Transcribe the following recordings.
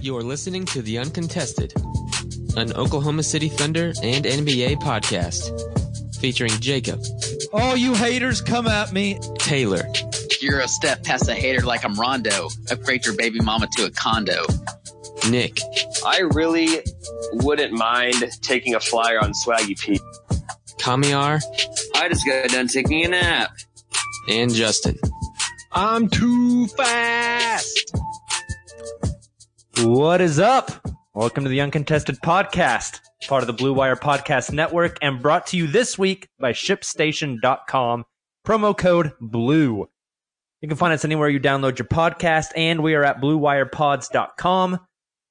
You are listening to The Uncontested, an Oklahoma City Thunder and NBA podcast featuring Jacob, All you haters come at me. Tayler, You're a step past a hater like I'm Rondo. Upgrade your baby mama to a condo. Nick, I really wouldn't mind taking a flyer on Swaggy P. Kamiar, I just got done taking a nap. and Justin. I'm too fast. What is up? Welcome to the Uncontested Podcast, part of the Blue Wire Podcast Network, and brought to you this week by ShipStation.com. Promo code BLUE. You can find us anywhere you download your podcast, and we are at BlueWirePods.com.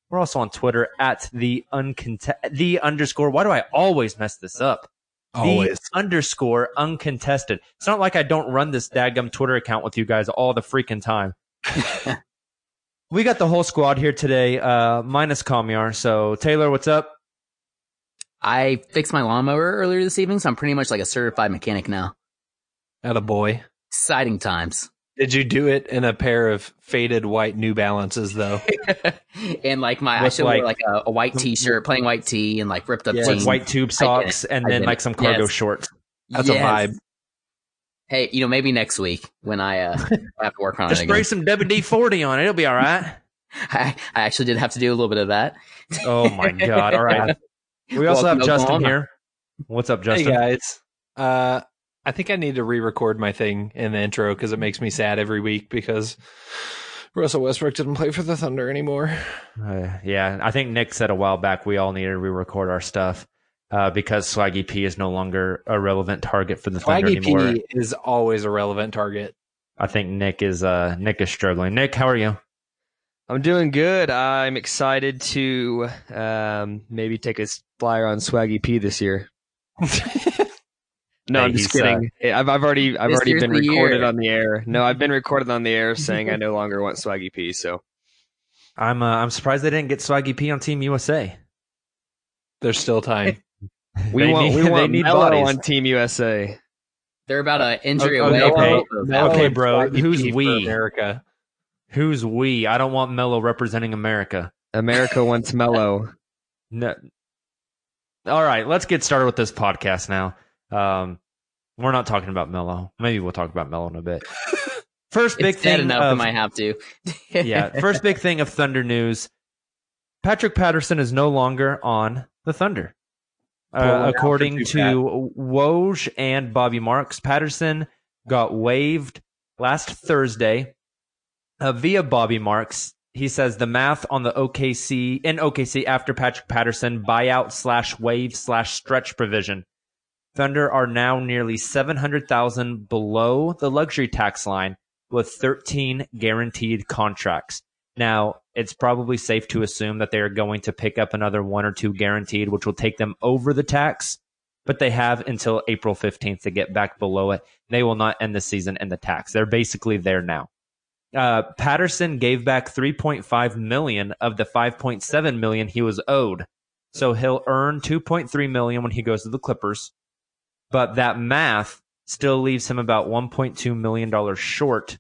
We're also on Twitter at the uncontested, the underscore. Why do I always mess this up? Always. The underscore uncontested. It's not like I don't run this daggum Twitter account with you guys all the freaking time. we got the whole squad here today, uh, minus Kamiar. So Tayler, what's up? I fixed my lawnmower earlier this evening, so I'm pretty much like a certified mechanic now. At a boy. Exciting times. Did you do it in a pair of faded white New Balances though? and like my, I With, should wear like- like a, a white t-shirt, plain white tee, and like ripped up With jeans. white tube socks and I then like some cargo Yes. shorts. That's a vibe. Hey, you know, maybe next week when I, uh, have to work on Just it spray again. some WD 40 on it. It'll be all right. I, I actually did have to do a little bit of that. Oh my God. All right. We also Welcome have to Justin Oklahoma. here. What's up, Justin? Hey guys. Uh I think I need to re-record my thing in the intro because it makes me sad every week because Russell Westbrook didn't play for the Thunder anymore. Uh, yeah, I think Nick said a while back we all need to re-record our stuff uh, because Swaggy P is no longer a relevant target for the Thunder Swaggy anymore. P is always a relevant target. I think Nick is uh, Nick is struggling. Nick, how are you? I'm doing good. I'm excited to um, maybe take a flyer on Swaggy P this year. No, Hey, I'm just he's, uh, kidding. I've I've already I've already been recorded year. on the air. No, I've been recorded on the air saying I no longer want Swaggy P. So I'm uh, I'm surprised they didn't get Swaggy P on Team USA. There's still time. we They want need- we they want need Melo bodies. on Team USA. They're about an injury Okay, away. okay, from both of them. Melo Okay, bro, who's we? America. Who's we? I don't want Melo representing America. America wants Melo. No. All right, let's get started with this podcast now. Um, we're not talking about Melo. Maybe we'll talk about Melo in a bit. First big It's dead thing enough. of, we might have to. yeah, first big thing of Thunder news. Patrick Patterson is no longer on the Thunder. Uh, according to Woj and Bobby Marks, Patterson got waived last Thursday uh, via Bobby Marks. He says the math on the OKC in OKC after Patrick Patterson buyout slash waive slash stretch provision. Thunder are now nearly 700,000 below the luxury tax line with 13 guaranteed contracts. Now, it's probably safe to assume that they are going to pick up another one or two guaranteed, which will take them over the tax, but they have until April 15th to get back below it. They will not end the season in the tax. They're basically there now. Uh, Patterson gave back 3.5 million of the 5.7 million he was owed. So he'll earn 2.3 million when he goes to the Clippers. But that math still leaves him about 1.2 million dollars short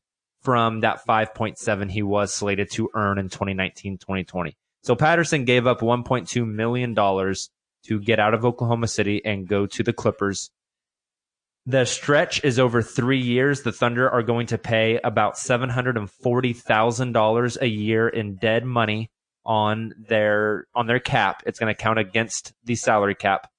from that 5.7 he was slated to earn in 2019-2020. So Patterson gave up 1.2 million dollars to get out of Oklahoma City and go to the Clippers. The stretch is over three years. The Thunder are going to pay about seven hundred and forty thousand dollars a year in dead money on their on their cap. It's going to count against the salary cap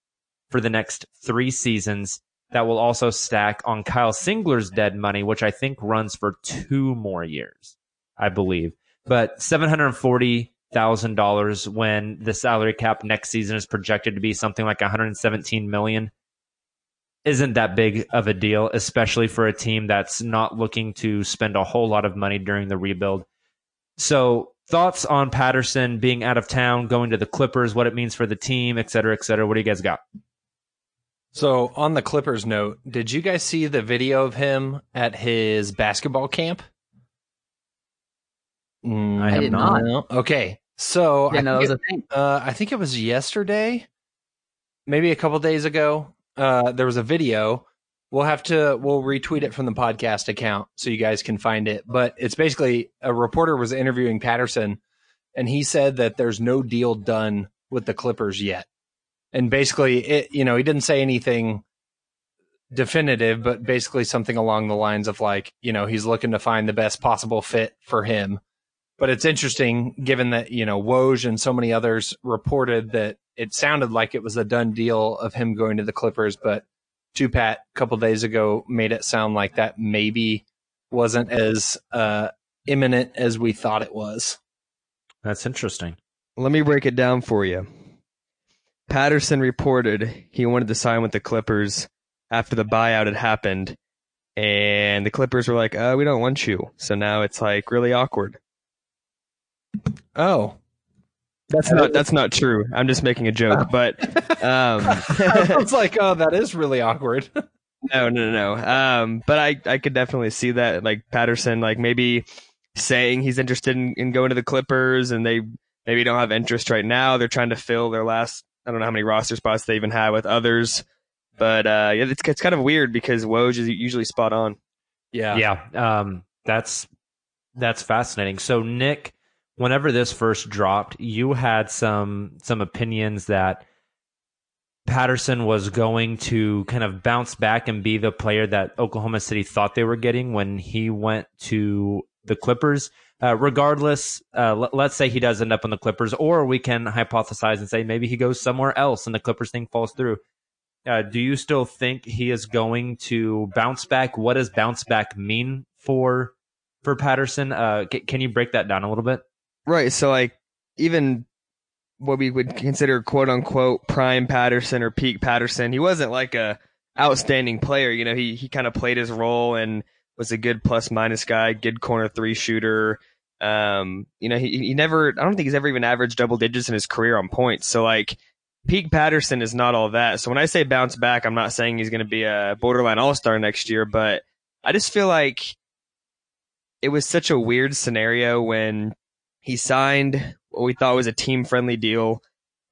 for the next three seasons. That will also stack on Kyle Singler's dead money, which I think runs for two more years, I believe. But seven hundred forty thousand dollars when the salary cap next season is projected to be something like one hundred seventeen million isn't that big of a deal, especially for a team that's not looking to spend a whole lot of money during the rebuild. So, thoughts on Patterson being out of town, going to the Clippers, what it means for the team, et cetera, et cetera. What do you guys got? So, on the Clippers note, did you guys see the video of him at his basketball camp? Mm, I have did not. not. Okay. So, Yeah, I, no, think was it, a thing. uh, I think it was yesterday, maybe a couple days ago. Uh, there was a video. We'll have to we'll retweet it from the podcast account so you guys can find it. But it's basically a reporter was interviewing Patterson, and he said that there's no deal done with the Clippers yet. And basically, it you know he didn't say anything definitive, but basically something along the lines of like you know he's looking to find the best possible fit for him. But it's interesting given that you know Woj and so many others reported that it sounded like it was a done deal of him going to the Clippers, but 2Pat a couple days ago made it sound like that maybe wasn't as uh, imminent as we thought it was. That's interesting. Let me break it down for you. Patterson reported he wanted to sign with the Clippers after the buyout had happened, and the Clippers were like, "Uh, we don't want you." So now it's like really awkward. Oh, That's not that's not true. I'm just making a joke, but um, I was like, oh, that is really awkward. No, no, no, no. Um, but I, I could definitely see that, like Patterson, like maybe saying he's interested in, in going to the Clippers, and they maybe don't have interest right now. They're trying to fill their last. I don't know how many roster spots they even have with others, but uh, yeah, it's, it's kind of weird because Woj is usually spot on. yeah, Yeah, um, that's that's fascinating. So, Nick, whenever this first dropped, you had some some opinions that Patterson was going to kind of bounce back and be the player that Oklahoma City thought they were getting when he went to the Clippers. Uh, regardless, uh, let, let's say he does end up on the Clippers, or we can hypothesize and say maybe he goes somewhere else and the Clippers thing falls through. Uh, do you still think he is going to bounce back? What does bounce back mean for for Patterson? Uh, c- can you break that down a little bit? Right. So like even what we would consider quote unquote prime Patterson or peak Patterson, he wasn't like a outstanding player. You know, he he kind of played his role and was a good plus minus guy, good corner three shooter. Um, you know, he he never I don't think he's ever even averaged double digits in his career on points. So like peak Patterson is not all that. So when I say bounce back, I'm not saying he's going to be a borderline all star next year, but I just feel like it was such a weird scenario when he signed what we thought was a team friendly deal.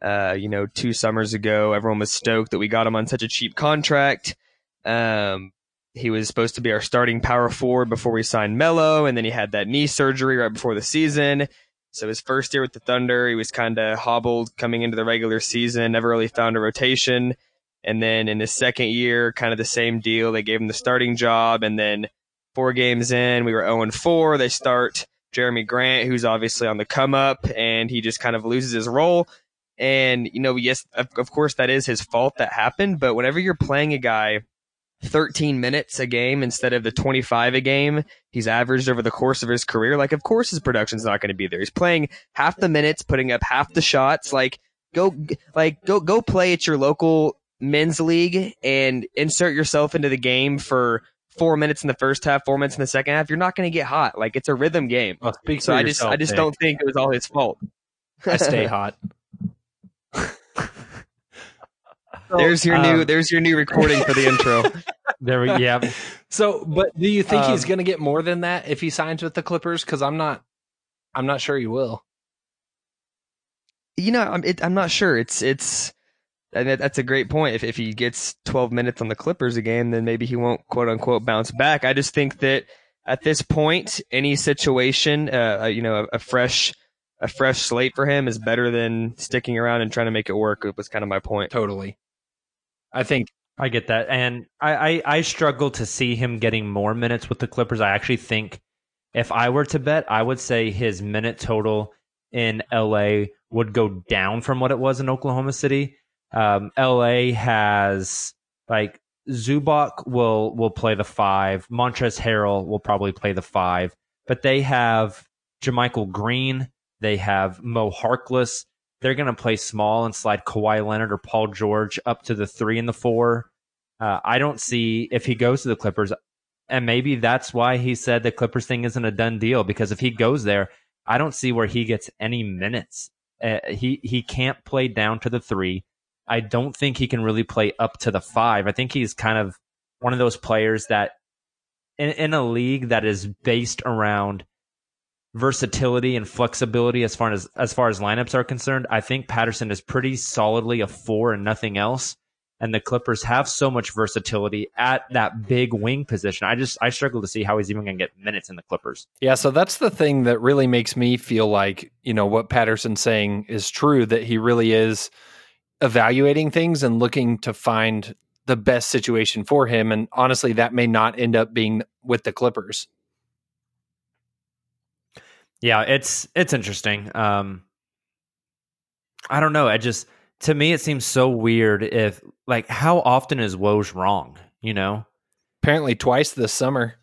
Uh, you know, two summers ago, everyone was stoked that we got him on such a cheap contract. Um, he was supposed to be our starting power forward before we signed Melo, and then he had that knee surgery right before the season. So his first year with the Thunder, he was kind of hobbled coming into the regular season, never really found a rotation. And then in his second year, kind of the same deal. They gave him the starting job, and then four games in, we were 0 4. They start Jerami Grant, who's obviously on the come up, and he just kind of loses his role. And, you know, yes, of, of course, that is his fault that happened, but whenever you're playing a guy 13 minutes a game instead of the 25 a game he's averaged over the course of his career, like, of course, his production's not going to be there. He's playing half the minutes, putting up half the shots. Like, go, like, go, go play at your local men's league and insert yourself into the game for four minutes in the first half, four minutes in the second half, you're not going to get hot. Like it's a rhythm game. Well, So I just yourself, I just Nick. don't think it was all his fault. I stay hot. there's your new um, there's your new recording for the intro. There we yeah. So, but do you think he's Um, going to get more than that if he signs with the Clippers? Because I'm not, I'm not sure he will. You know, I'm it, I'm not sure. It's it's and that- that's a great point. If if he gets 12 minutes on the Clippers a game, then maybe he won't quote unquote bounce back. I just think that at this point, any situation, uh, uh, you know, a, a fresh a fresh slate for him is better than sticking around and trying to make it work. It was kind of my point. Totally. I think I get that, and I, I I struggle to see him getting more minutes with the Clippers. I actually think if I were to bet, I would say his minute total in LA would go down from what it was in Oklahoma City. Um, LA has like Zubac will will play the five. Montrezl Harrell will probably play the five, but they have JaMychal Green. They have Mo Harkless. They're going to play small and slide Kawhi Leonard or Paul George up to the three and the four. Uh, I don't see if he goes to the Clippers, and maybe that's why he said the Clippers thing isn't a done deal because if he goes there, I don't see where he gets any minutes. Uh, he he can't play down to the three. I don't think he can really play up to the five. I think he's kind of one of those players that in, in a league that is based around versatility and flexibility as far as as far as lineups are concerned, I think Patterson is pretty solidly a four and nothing else. And the Clippers have so much versatility at that big wing position. I just I struggle to see how he's even going to get minutes in the Clippers. Yeah, so that's the thing that really makes me feel like, you know, what Patterson's saying is true that he really is evaluating things and looking to find the best situation for him and honestly that may not end up being with the Clippers. Yeah, it's it's interesting. Um I don't know. I just to me it seems so weird if like how often is Woj wrong, you know? Apparently twice this summer.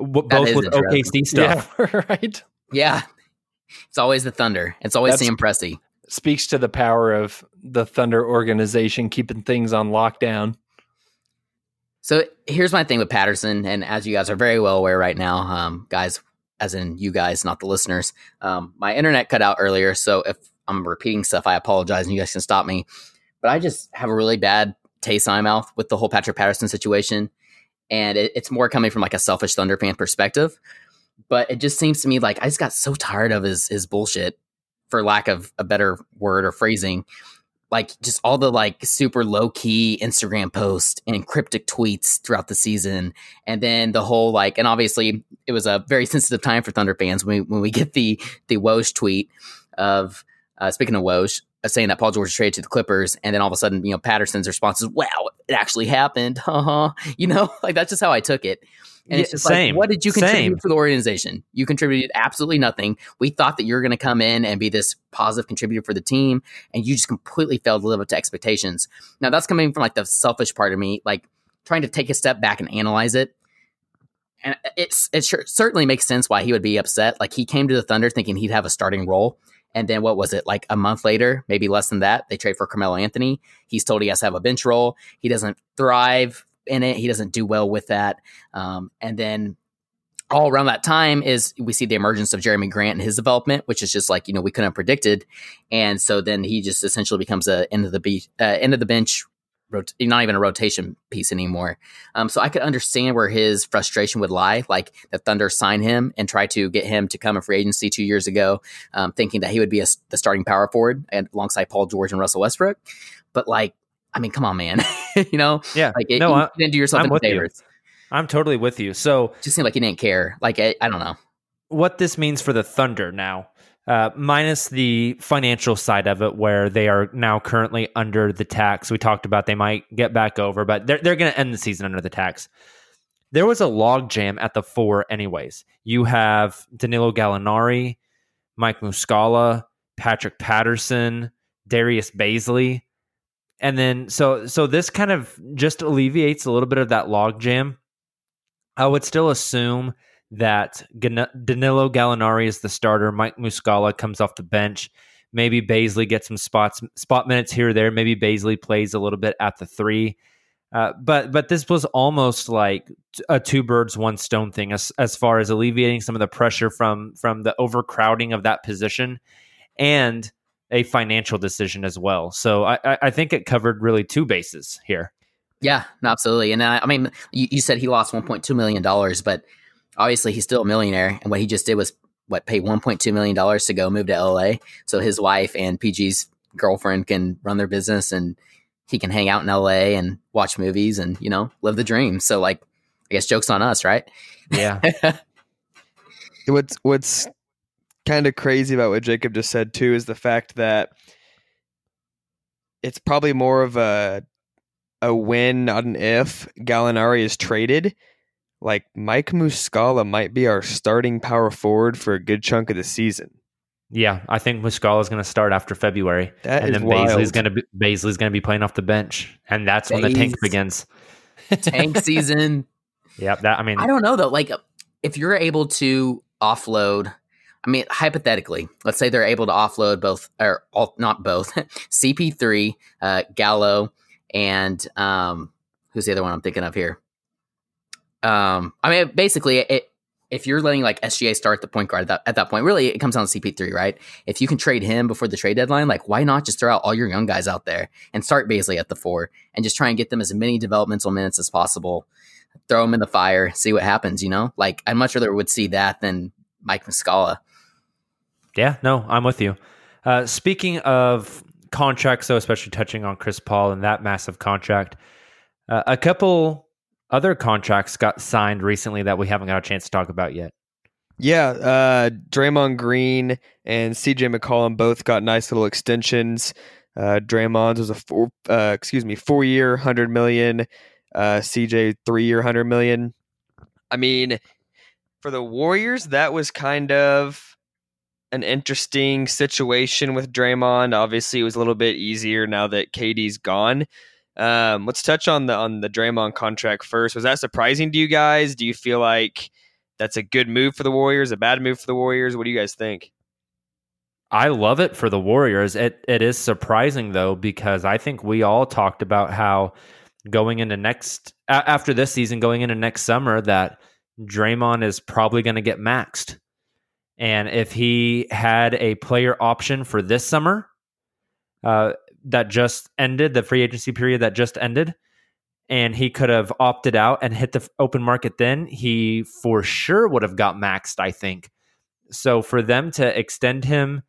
Both with interesting. OKC stuff. Yeah, right. Yeah. It's always the Thunder. It's always That's- Sam Presti. Speaks to the power of the Thunder organization keeping things on lockdown. So here's my thing with Patterson, and as you guys are very well aware right now, um, guys, as in you guys, not the listeners, um, my internet cut out earlier. So if I'm repeating stuff, I apologize, and you guys can stop me. But I just have a really bad taste in my mouth with the whole Patrick Patterson situation, and it, it's more coming from like a selfish Thunder fan perspective. But it just seems to me like I just got so tired of his his bullshit, for lack of a better word or phrasing like just all the like super low key Instagram posts and cryptic tweets throughout the season, and then the whole like, and obviously it was a very sensitive time for Thunder fans when we, when we get the the Woj tweet of uh, speaking of Woj uh, saying that Paul George traded to the Clippers, and then all of a sudden you know Patterson's response is, "Wow, it actually happened," Uh huh? You know, like that's just how I took it. And it's just same. like, what did you contribute Same. for the organization? You contributed absolutely nothing. We thought that you were going to come in and be this positive contributor for the team, and you just completely failed to live up to expectations. Now that's coming from like the selfish part of me, like trying to take a step back and analyze it. And it's it sure, certainly makes sense why he would be upset. Like he came to the Thunder thinking he'd have a starting role, and then what was it like a month later, maybe less than that, they trade for Carmelo Anthony. He's told he has to have a bench role. He doesn't thrive in it. He doesn't do well with that. Um, and then all around that time is we see the emergence of Jerami Grant and his development, which is just like you know we couldn't have predicted, and so then he just essentially becomes a end of the be- uh, end of the bench, rot- not even a rotation piece anymore. Um, so I could understand where his frustration would lie, like the Thunder sign him and try to get him to come in free agency two years ago, um, thinking that he would be a, the starting power forward and alongside Paul George and Russell Westbrook, but like. I mean, come on, man. you know, Yeah. like it, no, you I, didn't do yourself I'm any with you. I'm totally with you. So Just seemed like he didn't care. Like I, I don't know. what this means for the Thunder now, uh, minus the financial side of it, where they are now currently under the tax. We talked about they might get back over, but they're they're going to end the season under the tax. There was a logjam at the four, anyways. You have Danilo Gallinari, Mike Muscala, Patrick Patterson, Darius Bazley, and then so so this kind of just alleviates a little bit of that logjam. I would still assume that Danilo Gallinari is the starter. Mike Muscala comes off the bench. Maybe Bazley gets some spots spot minutes here or there. Maybe Bazley plays a little bit at the three. Uh, but but this was almost like a two birds one stone thing as as far as alleviating some of the pressure from from the overcrowding of that position and a financial decision as well. So I, I think it covered really two bases here. Yeah, absolutely. And I, I mean, you, you, said he lost 1.2 million dollars, but obviously he's still a millionaire. And what he just did was what pay 1.2 million dollars to go move to LA, so his wife and PG's girlfriend can run their business and he can hang out in LA and watch movies and you know live the dream. So like, I guess jokes on us, right? Yeah. what's what's kind of crazy about what Jacob just said too is the fact that it's probably more of a a win, not an if. Gallinari is traded. Like Mike Muscala might be our starting power forward for a good chunk of the season. Yeah, I think Muscala is going to start after February, that and then Bazley's going to be Bazley's going to be playing off the bench, and that's when the tank begins. tank season. Yeah, that I mean, I don't know though. Like, if you're able to offload, I mean, hypothetically, let's say they're able to offload both, or all, not both, CP3, uh, Gallo, and um, who's the other one I'm thinking of here? Um, I mean, basically, it if you're letting like SGA start the point guard at that, at that point, really it comes down to CP3, right? If you can trade him before the trade deadline, like why not just throw out all your young guys out there and start Bazley at the four and just try and get them as many developmental minutes as possible. Throw them in the fire, see what happens. You know, like I'd much rather would see that than Mike Muscala. Yeah, no, I'm with you. Uh, speaking of contracts, though, especially touching on Chris Paul and that massive contract, uh, a couple other contracts got signed recently that we haven't got a chance to talk about yet. Yeah, uh, Draymond Green and CJ McCollum both got nice little extensions. Uh, Draymond's was a four, uh, excuse me, four year, hundred million. Uh, CJ three year, hundred million. I mean, for the Warriors, that was kind of an interesting situation with Draymond. Obviously, it was a little bit easier now that KD's gone. Um, let's touch on the on the Draymond contract first. Was that surprising to you guys? Do you feel like that's a good move for the Warriors, a bad move for the Warriors? What do you guys think? I love it for the Warriors. It it is surprising though because I think we all talked about how going into next after this season, going into next summer, that Draymond is probably going to get maxed. And if he had a player option for this summer, uh, that just ended, the free agency period that just ended, and he could have opted out and hit the open market then, he for sure would have got maxed, I think. So for them to extend him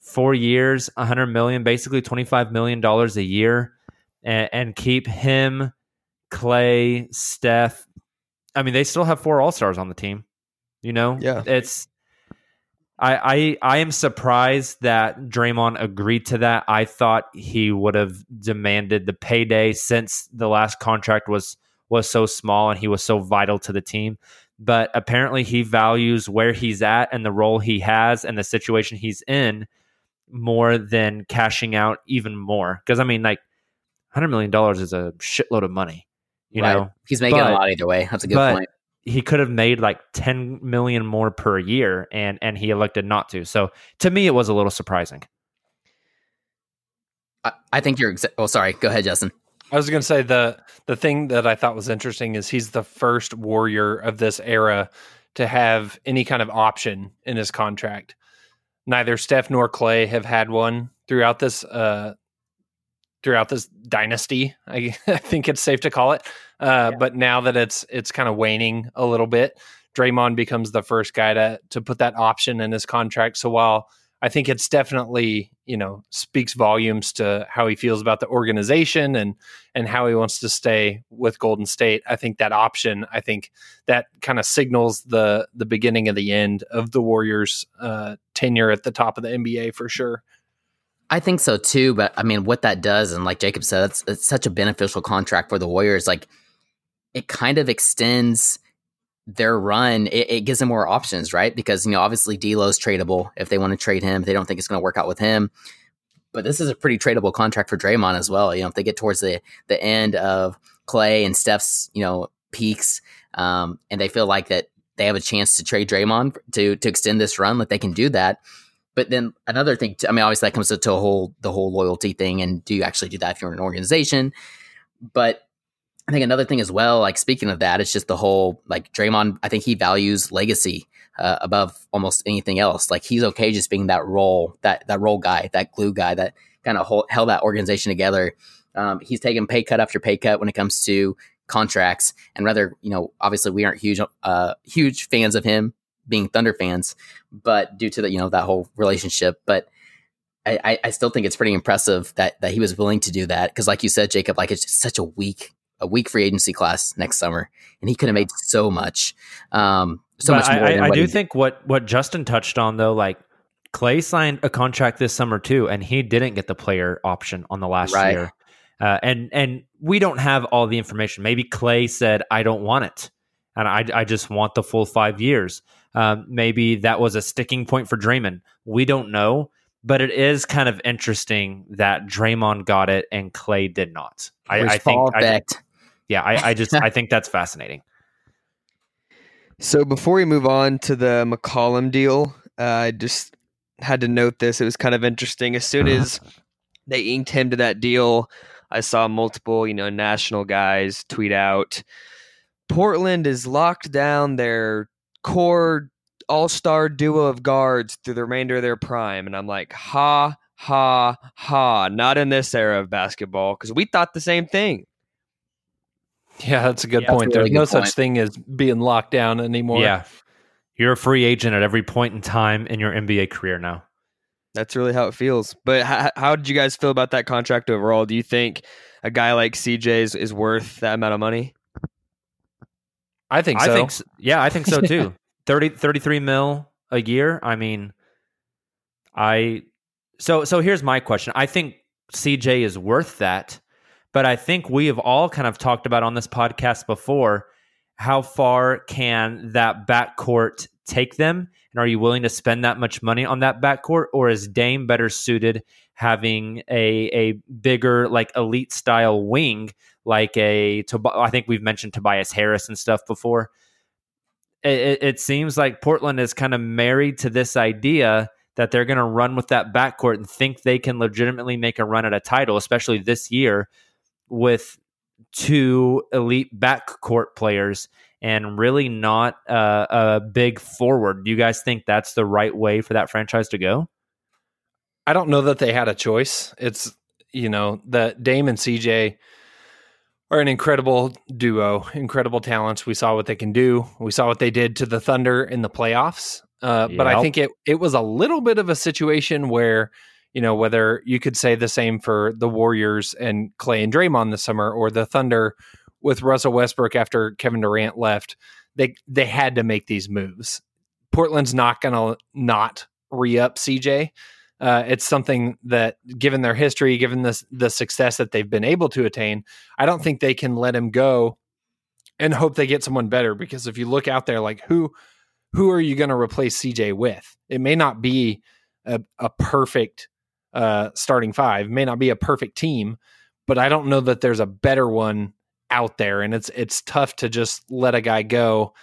four years, 100 million, basically 25 million dollars a year, and, and keep him, Clay, Steph. I mean, they still have four All Stars on the team. You know, yeah, it's I, I I am surprised that Draymond agreed to that. I thought he would have demanded the payday since the last contract was was so small and he was so vital to the team. But apparently he values where he's at and the role he has and the situation he's in more than cashing out even more. Because I mean, like hundred million dollars is a shitload of money. You right. know, he's making but, a lot either way. That's a good point he could have made like 10 million more per year and and he elected not to. So to me it was a little surprising. I, I think you're exa- oh sorry. Go ahead justin. I was going to say the the thing that i thought was interesting is he's the first warrior of this era to have any kind of option in his contract. Neither steph nor clay have had one throughout this uh throughout this dynasty i, I think it's safe to call it uh, yeah. But now that it's it's kind of waning a little bit, Draymond becomes the first guy to to put that option in his contract. So while I think it's definitely you know speaks volumes to how he feels about the organization and and how he wants to stay with Golden State. I think that option, I think that kind of signals the the beginning of the end of the Warriors' uh, tenure at the top of the NBA for sure. I think so too, but I mean, what that does, and like Jacob said, it's, it's such a beneficial contract for the Warriors. Like it kind of extends their run. It, it, gives them more options, right? Because you know, obviously D'Lo's tradable if they want to trade him. If they don't think it's going to work out with him, but this is a pretty tradable contract for Draymond as well. You know, if they get towards the the end of Clay and Steph's, you know, peaks, um, and they feel like that they have a chance to trade Draymond to to extend this run, like they can do that. But then another thing, I mean, obviously that comes to, to a whole the whole loyalty thing, and do you actually do that if you're in an organization? But I think another thing as well, like speaking of that, it's just the whole like Draymond. I think he values legacy uh, above almost anything else. Like he's okay just being that role, that that role guy, that glue guy that kind of held that organization together. Um, he's taken pay cut after pay cut when it comes to contracts, and rather, you know, obviously we aren't huge, uh, huge fans of him being Thunder fans, but due to the you know that whole relationship, but. I, I still think it's pretty impressive that that he was willing to do that because, like you said, Jacob, like it's just such a weak a weak free agency class next summer, and he could have made so much, um, so but much more. I, I do think what what Justin touched on though, like Clay signed a contract this summer too, and he didn't get the player option on the last Right. year. Uh, and and we don't have all the information. Maybe Clay said, "I don't want it, and I I just want the full five years." Um, maybe that was a sticking point for Draymond. We don't know, but it is kind of interesting that Draymond got it and Clay did not. I, I think, I yeah, I, I just I think that's fascinating. So before we move on to the McCollum deal, uh, I just had to note this. It was kind of interesting. As soon as they inked him to that deal, I saw multiple, you know, national guys tweet out, Portland is locked down their core all-star duo of guards through the remainder of their prime. And I'm like, ha, ha, ha. Not in this era of basketball because we thought the same thing. Yeah, that's a good Yeah, that's a point. really There's no good such thing as being locked down anymore. Yeah, you're a free agent at every point in time in your NBA career now. That's really how it feels. But how, how did you guys feel about that contract overall? Do you think a guy like CJ is, is worth that amount of money? I think so. I think, s- yeah, I think so too. 30, 33 mil a year. I mean, I so so here's my question. I think CJ is worth that, but I think we have all kind of talked about on this podcast before how far can that backcourt take them, and are you willing to spend that much money on that backcourt, or is Dame better suited having a a bigger like elite style wing like a I think we've mentioned Tobias Harris and stuff before. It, it, seems like Portland is kind of married to this idea that they're going to run with that backcourt and think they can legitimately make a run at a title, especially this year with two elite backcourt players and really not uh, a big forward. Do you guys think that's the right way for that franchise to go? I don't know that they had a choice. It's you know the Dame and CJ are an incredible duo, incredible talents. We saw what they can do. We saw what they did to the Thunder in the playoffs. Uh, But I think it it was a little bit of a situation where you know whether you could say the same for the Warriors and Clay and Draymond this summer, or the Thunder with Russell Westbrook after Kevin Durant left. They they had to make these moves. Portland's not going to not re up CJ. Uh, it's something that, given their history, given the the success that they've been able to attain, I don't think they can let him go and hope they get someone better. Because if you look out there, like who who are you going to replace CJ with? It may not be a, a perfect uh, starting five, may not be a perfect team, but I don't know that there's a better one out there, and it's it's tough to just let a guy go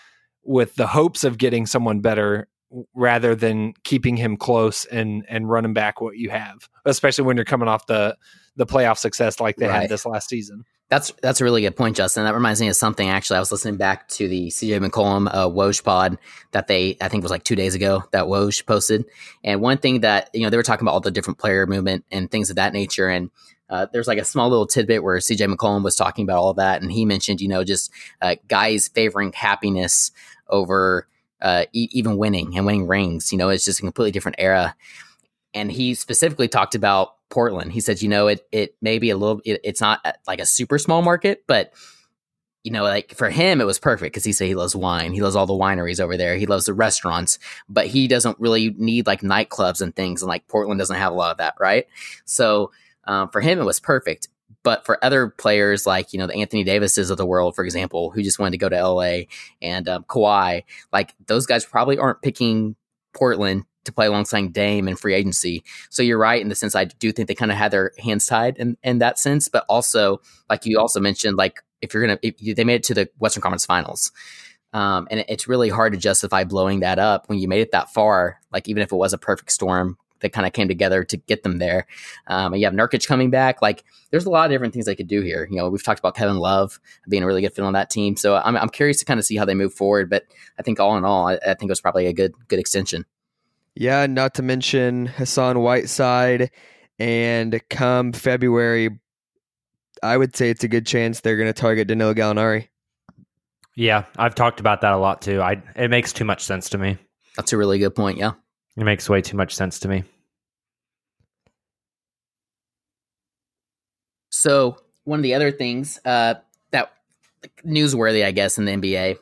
with the hopes of getting someone better rather than keeping him close and and running back what you have, especially when you're coming off the the playoff success like they Right. had this last season. That's that's a really good point, Justin. That reminds me of something. Actually, I was listening back to the CJ McCollum uh, Woj pod that they I think was like two days ago that Woj posted, and one thing that you know they were talking about all the different player movement and things of that nature, and uh, there's like a small little tidbit where CJ McCollum was talking about all that, and he mentioned you know just uh, guys favoring happiness over uh, e- even winning and winning rings. You know, it's just a completely different era. And he specifically talked about Portland. He said, you know, it it may be a little, it, it's not uh, like a super small market, but you know, like for him, it was perfect because he said he loves wine. He loves all the wineries over there. He loves the restaurants, but he doesn't really need like nightclubs and things. And like Portland doesn't have a lot of that, right? So um, for him, it was perfect. But for other players like you know the Anthony Davises of the world, for example, who just wanted to go to LA and um, Kawhi, like those guys probably aren't picking Portland to play alongside Dame and free agency. So you're right in the sense I do think they kind of had their hands tied in, in that sense, but also like you also mentioned, like if you're gonna if you, they made it to the Western Conference Finals. Um, and it- it's really hard to justify blowing that up when you made it that far. Like even if it was a perfect storm, that kind of came together to get them there. Um, and you have Nurkic coming back. Like, there's a lot of different things they could do here. You know, we've talked about Kevin Love being a really good fit on that team. So I'm, I'm curious to kind of see how they move forward. But I think all in all, I, I think it was probably a good good extension. Yeah, not to mention Hassan Whiteside. And come February, I would say it's a good chance they're going to target Danilo Gallinari. Yeah, I've talked about that a lot too. I it makes too much sense to me. That's a really good point. Yeah. It makes way too much sense to me. So one of the other things uh, that newsworthy, I guess, in the NBA,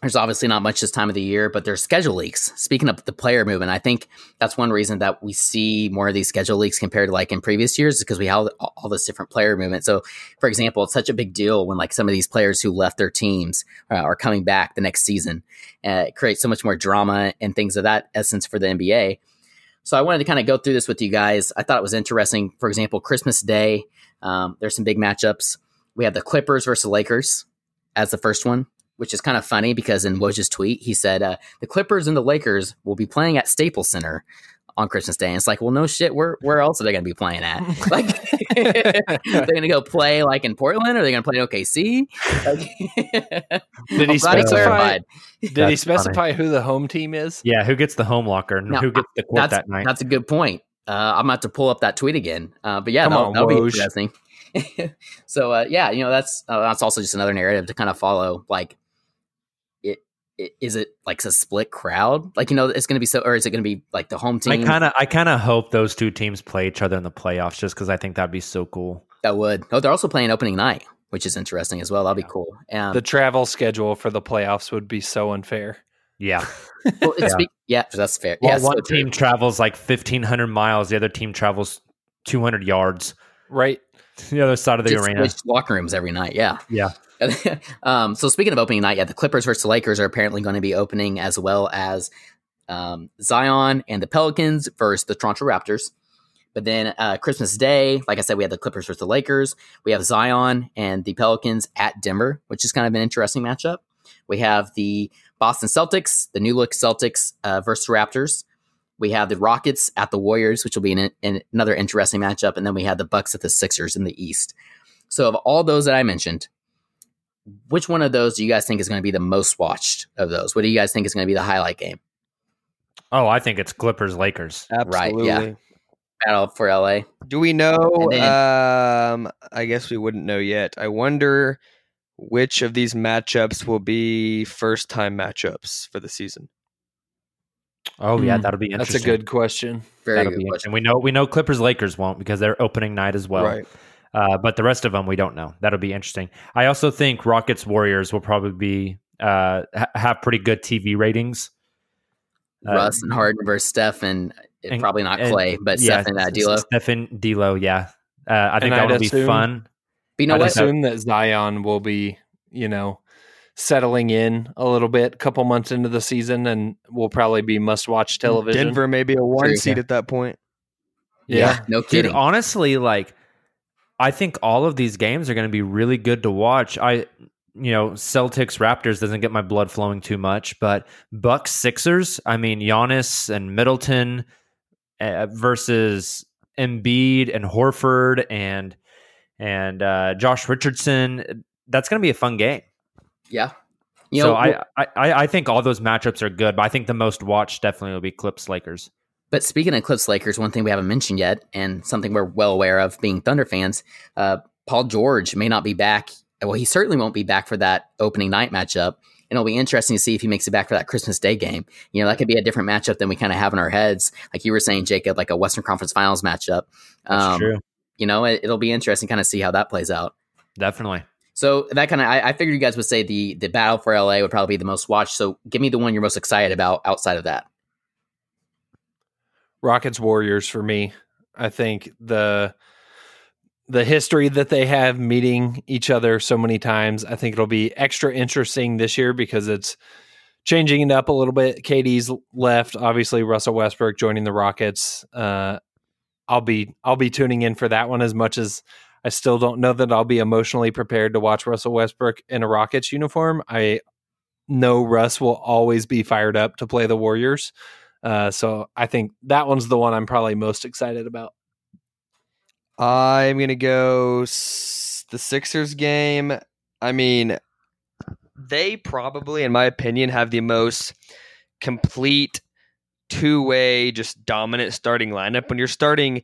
there's obviously not much this time of the year, but there's schedule leaks. Speaking of the player movement, I think that's one reason that we see more of these schedule leaks compared to like in previous years, is because we have all this different player movement. So, for example, it's such a big deal when like some of these players who left their teams uh, are coming back the next season. Uh, it creates so much more drama and things of that essence for the NBA. So I wanted to kind of go through this with you guys. I thought it was interesting. For example, Christmas Day, um, there's some big matchups. We have the Clippers versus Lakers as the first one which is kind of funny because in Woj's tweet, he said uh, the Clippers and the Lakers will be playing at Staples Center on Christmas Day. And it's like, well, no shit. Where where else are they going to be playing at? Like, they're going to go play like in Portland? Or are they going to play in OKC? Like, did he specify? Did that's he specify funny. who the home team is? Yeah, who gets the home locker? Now, who gets the court that night? That's a good point. Uh, I'm about to pull up that tweet again. Uh, but yeah, Come that'll, on, that'll be interesting. so uh, yeah, you know that's uh, that's also just another narrative to kind of follow. Like is it like a split crowd? Like you know, it's going to be so, or is it going to be like the home team? I kind of, I kind of hope those two teams play each other in the playoffs, just because I think that'd be so cool. That would. Oh, they're also playing opening night, which is interesting as well. That'd yeah. be cool. Um, the travel schedule for the playoffs would be so unfair. Yeah. well, yeah. Be- yeah. that's fair. Well, yeah, one so team travels like fifteen hundred miles, the other team travels two hundred yards. Right. The other side of the Just arena. locker rooms every night. Yeah. Yeah. um, so speaking of opening night, yeah, the Clippers versus the Lakers are apparently going to be opening as well as um, Zion and the Pelicans versus the Toronto Raptors. But then uh, Christmas Day, like I said, we have the Clippers versus the Lakers. We have Zion and the Pelicans at Denver, which is kind of an interesting matchup. We have the Boston Celtics, the new look Celtics uh, versus Raptors. We have the Rockets at the Warriors, which will be an, an, another interesting matchup. And then we have the Bucks at the Sixers in the East. So, of all those that I mentioned, which one of those do you guys think is going to be the most watched of those? What do you guys think is going to be the highlight game? Oh, I think it's Clippers Lakers. Absolutely. Right, yeah. Battle for LA. Do we know? Then, um, I guess we wouldn't know yet. I wonder which of these matchups will be first time matchups for the season. Oh yeah, hmm. that'll be interesting. That's a good question. Very that'll good be question. We know we know Clippers Lakers won't because they're opening night as well. Right. Uh, but the rest of them, we don't know. That'll be interesting. I also think Rockets Warriors will probably be uh, ha- have pretty good TV ratings. Uh, Russ and Harden versus Steph, and, and probably not Clay, and, but yeah, Steph and uh, D'Lo. Steph and D'Lo, yeah. Uh, I think that would be fun. But you know I'd what? assume that Zion will be, you know, settling in a little bit, a couple months into the season, and will probably be must-watch television. Denver maybe a one True, seed yeah. at that point. Yeah, yeah no kidding. Dude, honestly, like I think all of these games are going to be really good to watch. I, you know, Celtics Raptors doesn't get my blood flowing too much, but Bucks Sixers. I mean, Giannis and Middleton uh, versus Embiid and Horford and and uh, Josh Richardson. That's going to be a fun game. Yeah. You so know, I, I I think all those matchups are good, but I think the most watched definitely will be Clips Lakers. But speaking of Clips Lakers, one thing we haven't mentioned yet, and something we're well aware of being Thunder fans, uh, Paul George may not be back. Well, he certainly won't be back for that opening night matchup. And it'll be interesting to see if he makes it back for that Christmas Day game. You know, that could be a different matchup than we kind of have in our heads. Like you were saying, Jacob, like a Western Conference Finals matchup. That's um, true. You know, it, will be interesting kind of see how that plays out. Definitely. So that kind of, I, I figured you guys would say the the battle for LA would probably be the most watched. So give me the one you're most excited about outside of that. Rockets Warriors for me. I think the the history that they have meeting each other so many times, I think it'll be extra interesting this year because it's changing it up a little bit. KD's left, obviously Russell Westbrook joining the Rockets. Uh, I'll be I'll be tuning in for that one as much as I still don't know that I'll be emotionally prepared to watch Russell Westbrook in a Rockets uniform. I know Russ will always be fired up to play the Warriors. Uh, so I think that one's the one I'm probably most excited about. I'm gonna go s- the Sixers game. I mean, they probably, in my opinion, have the most complete two way, just dominant starting lineup. When you're starting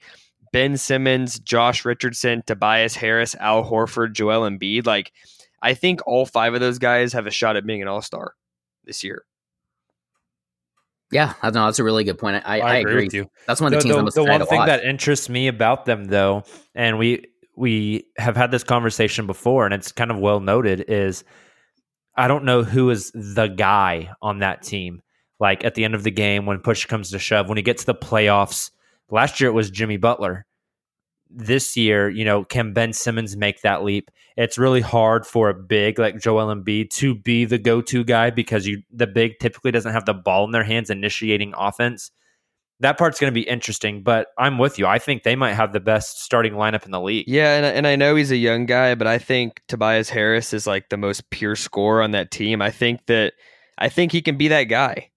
Ben Simmons, Josh Richardson, Tobias Harris, Al Horford, Joel Embiid, like I think all five of those guys have a shot at being an all star this year. Yeah, I know that's a really good point. I, I, agree. with you. That's one of the, the, teams the- the one thing watch. that interests me about them though and we we have had this conversation before and it's kind of well noted is i don't know who is the guy on that team like at the end of the game when push comes to shove when he gets to the playoffs last year it was jimmy butler this year you know can ben simmons make that leap it's really hard for a big like joel Embiid to be the go-to guy because you the big typically doesn't have the ball in their hands initiating offense that part's going to be interesting. But I'm with you. I think they might have the best starting lineup in the league. Yeah, and and I know he's a young guy, but I think Tobias Harris is like the most pure scorer on that team. I think that I think he can be that guy.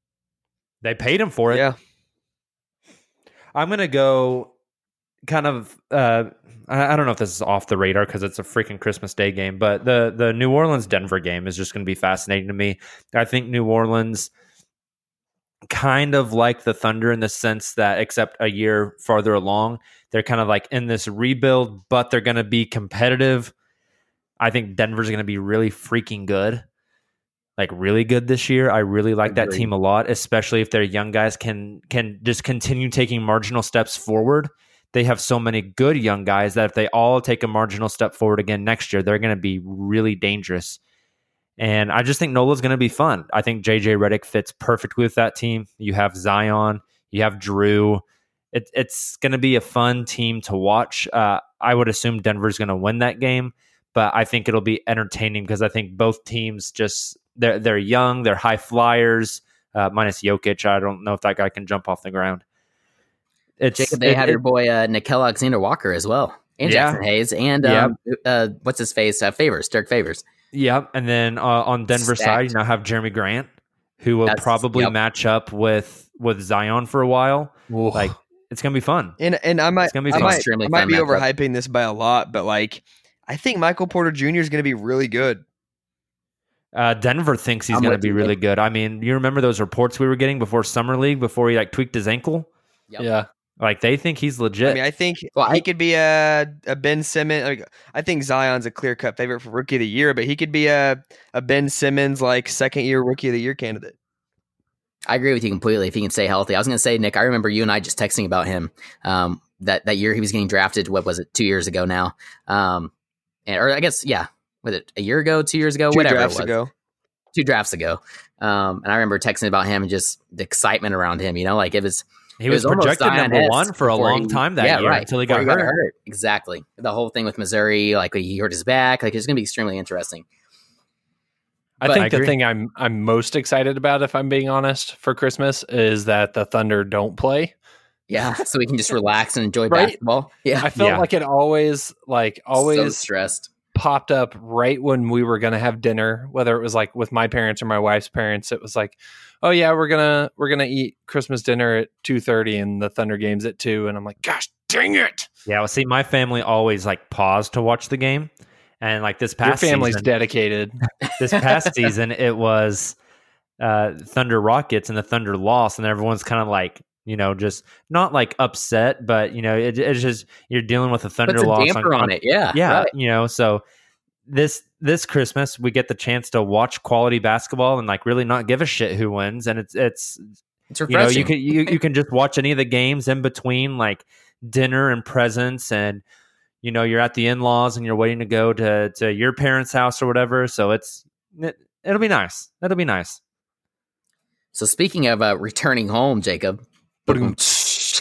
They paid him for it. Yeah. I'm going to go kind of. Uh, I don't know if this is off the radar because it's a freaking Christmas Day game, but the the New Orleans Denver game is just going to be fascinating to me. I think New Orleans kind of like the Thunder in the sense that, except a year farther along, they're kind of like in this rebuild, but they're going to be competitive. I think Denver's going to be really freaking good. Like really good this year. I really like that team a lot, especially if their young guys can can just continue taking marginal steps forward. They have so many good young guys that if they all take a marginal step forward again next year, they're going to be really dangerous. And I just think Nola's going to be fun. I think JJ Redick fits perfectly with that team. You have Zion, you have Drew. It, it's going to be a fun team to watch. Uh, I would assume Denver's going to win that game, but I think it'll be entertaining because I think both teams just they're they're young, they're high flyers. Uh, minus Jokic, I don't know if that guy can jump off the ground. It's Jacob, they it- have it- your boy uh, Nickeil Alexander Walker as well, and Yeah. Jaxson Hayes, and Yeah. um, uh, what's his face? Uh, Favors, Derrick Favors. Yep. And then uh, on Denver side, you now have Jerami Grant, who will That's- probably yep. match up with with Zion for a while. Like it's gonna be fun. And and I might It's gonna be I might, I might be matchup. overhyping this by a lot, but like I think Michael Porter Jr. is going to be really good. Uh, Denver thinks he's I'm gonna be you, really Nick. good. I mean, you remember those reports we were getting before summer league before he like tweaked his ankle? Yep. Yeah. Like they think he's legit. I mean, I think Well, he I- could be a a Ben Simmons. Like, I think Zion's a clear cut favorite for rookie of the year, but he could be a a Ben Simmons like second year rookie of the year candidate. I agree with you completely. If he can stay healthy, I was going to say, Nick. I remember you and I just texting about him. Um, that that year he was getting drafted. What was it? Two years ago now. Um, and, or I guess yeah, was it a year ago? Two years ago? Two whatever drafts it was. ago. Two drafts ago. Um, and I remember texting about him and just the excitement around him. You know, like it was. He it was, projected number Zion-esque one for a long he- time that yeah, year right, until he before got hurt. Exactly. The whole thing with Missouri, like he hurt his back. Like it's going to be extremely interesting. I But- think I the thing I'm I'm most excited about, if I'm being honest, for Christmas is that the Thunder don't play. Yeah, so we can just relax and enjoy Right? basketball. Yeah, I felt Yeah. like it always like so always stressed. popped up right when we were gonna have dinner, whether it was like with my parents or my wife's parents. It was like, oh yeah, we're gonna we're gonna eat Christmas dinner at two thirty and the Thunder game's at two, and I'm like, gosh dang it, Yeah, well, see, my family always like paused to watch the game, and like this your past family's season, dedicated. this past season it was uh, Thunder Rockets and the Thunder lost, and everyone's kind of like you know just not like upset, but you know it, it's just you're dealing with a Thunder Puts a loss damper on it. Yeah, yeah, right. you know so. This this Christmas we get the chance to watch quality basketball and like really not give a shit who wins and it's it's It's you know refreshing. you can you, you can just watch any of the games in between like dinner and presents and you know you're at the in-laws and you're waiting to go to to your parents house or whatever so it's it, it'll be nice it'll be nice so speaking of uh, returning home, Jacob.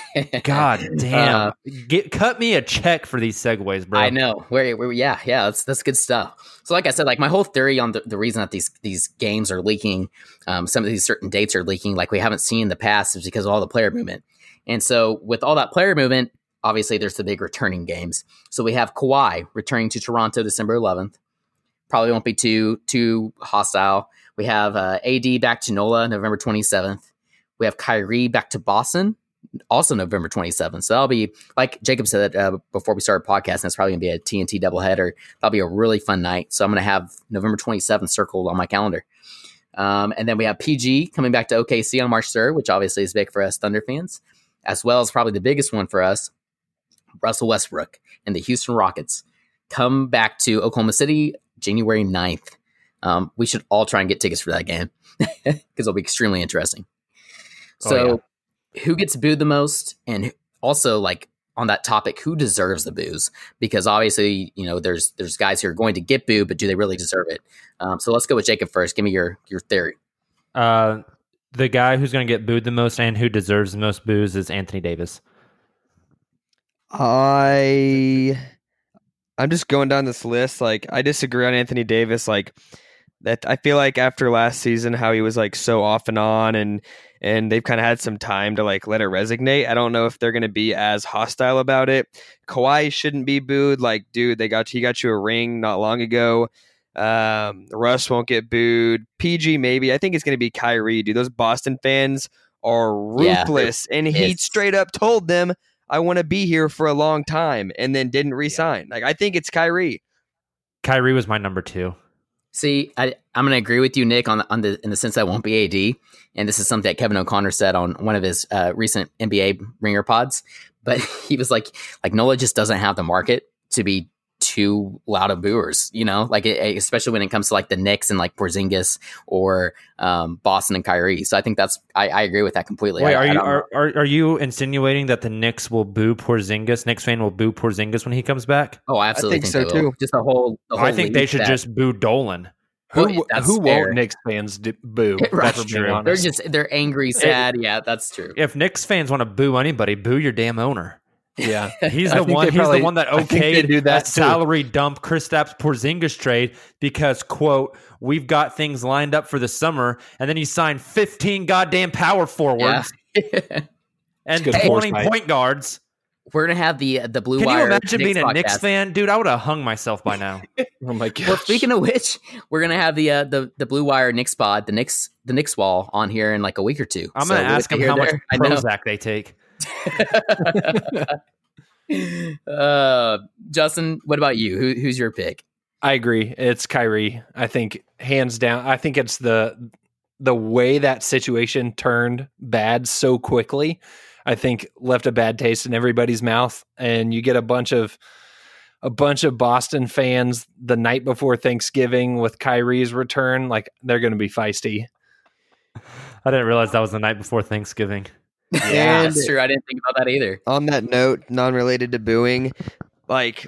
god damn Uh, Get, cut me a check for these segues bro I know. Where, where, yeah, yeah, that's that's good stuff. So, like I said, like my whole theory on the, the reason that these these games are leaking, um, some of these certain dates are leaking, like we haven't seen in the past, is because of all the player movement. And so, with all that player movement, obviously there's the big returning games. So we have Kawhi returning to Toronto December 11th. Probably won't be too too hostile. We have uh, AD back to NOLA November 27th. We have Kyrie back to Boston, also November 27th. So that'll be, like Jacob said uh, before we started podcasting, it's probably going to be a TNT doubleheader. That'll be a really fun night. So I'm going to have November 27th circled on my calendar. Um, and then we have PG coming back to OKC on March 3rd, which obviously is big for us Thunder fans, as well as probably the biggest one for us, Russell Westbrook and the Houston Rockets come back to Oklahoma City January 9th. Um, we should all try and get tickets for that game because it'll be extremely interesting. Oh, So, who gets booed the most, and also like on that topic, who deserves the booze Because obviously, you know, there's there's guys who are going to get booed, but do they really deserve it? Um, so let's go with Jacob first. Give me your your theory. Uh, the guy who's going to get booed the most and who deserves the most booze is Anthony Davis. I I'm just going down this list. Like I disagree on Anthony Davis. Like that I feel like after last season how he was like so off and on and and they've kind of had some time to like let it resonate. I don't know if they're gonna be as hostile about it. Kawhi shouldn't be booed. Like, dude, they got he got you a ring not long ago. Um, Russ won't get booed. PG maybe. I think it's gonna be Kyrie. Dude, those Boston fans are Yeah, ruthless, and he straight up told them I want to be here for a long time and then didn't resign. Like I think it's Kyrie. Kyrie was my number two. See, I, I'm going to agree with you, Nick, on the, on the in the sense that it won't be AD, and this is something that Kevin O'Connor said on one of his uh, recent NBA ringer pods. But he was like, like Nola just doesn't have the market to be too loud of booers, you know, like it, especially when it comes to like the Knicks and like Porzingis or um, Boston and Kyrie. So I think that's I, I agree with that completely. Wait, I- are I you are, are are you insinuating that the Knicks will boo Porzingis? Knicks fan will boo Porzingis when he comes back? Oh, I absolutely think think, so, too. Just the whole. The whole I think they should that- just boo Dolan. Who Well, that's who fair. won't Knicks fans d- boo? Right. for being True. They're just they're angry, sad. yeah, that's true. If Knicks fans want to boo anybody, boo your damn owner. Yeah. He's the one. they He's probably- the one that I think they okayed do that that salary dump Kristaps Porzingis trade because quote we've got things lined up for the summer, and then he signed fifteen goddamn power forwards and twenty foresight. point guards. We're gonna have the the blue wire. Can wire. you imagine Knicks being a Knicks fan, dude? I would have hung myself by now. Oh my god. Well, speaking of which, we're gonna have the uh, the the blue wire Knicks pod, the Knicks the Knicks wall on here in like a week or two. I'm So gonna we'll ask get him how hear much there. I know. Prozac they take. uh, Justin, what about you? Who, who's your pick? I agree. It's Kyrie. I think hands down. I think it's the the way that situation turned bad so quickly. I think left a bad taste in everybody's mouth, and you get a bunch of a bunch of Boston fans the night before Thanksgiving with Kyrie's return. Like they're going to be feisty. I didn't realize that was the night before Thanksgiving. Yeah, And- that's true. I didn't think about that either. On that note, non-related to booing, like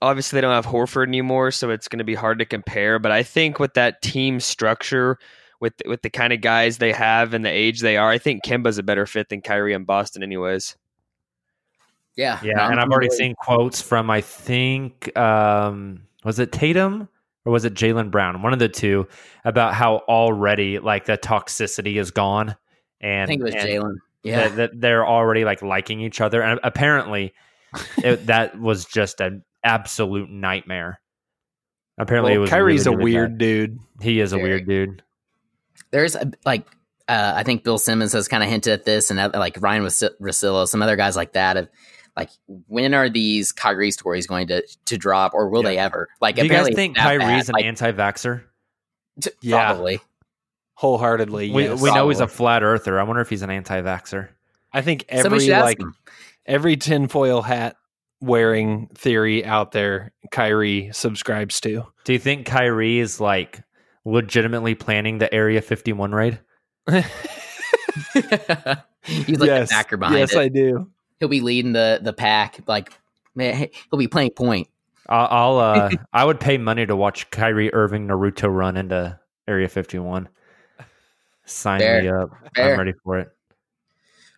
obviously they don't have Horford anymore, so it's going to be hard to compare. But I think with that team structure, with with the kind of guys they have and the age they are, I think Kemba's a better fit than Kyrie in Boston, anyways. Yeah, Yeah, no, and I'm I've already really- seen quotes from I think um, was it Tatum or was it Jaylen Brown, one of the two, about how already like the toxicity is gone, and I think it was Jalen. Yeah, that, that they're already like liking each other, and apparently it, that was just an absolute nightmare. Apparently, it was Kyrie's really, a weird bad. dude. He is a weird dude. there's a, like uh, I think Bill Simmons has kind of hinted at this, and uh, like Ryan Ros- Russillo, some other guys like that. Of like, when are these Kyrie stories going to to drop, or will Yeah. they ever? Like, Do you guys think it's Kyrie's bad. an Like, anti-vaxer? t- Yeah. Probably. Wholeheartedly, We, yes. we know he's a flat earther. I wonder if he's an anti-vaxer. I think every like every tinfoil hat wearing theory out there, Kyrie subscribes to. Do you think Kyrie is like legitimately planning the Area 51 raid? He's like yes, the backer behind it. yes, it. I do. He'll be leading the the pack. Like, man, he'll be playing point. I'll, I'll uh, I would pay money to watch Kyrie Irving Naruto run into Area 51. Sign Fair. me up. Fair. I'm ready for it.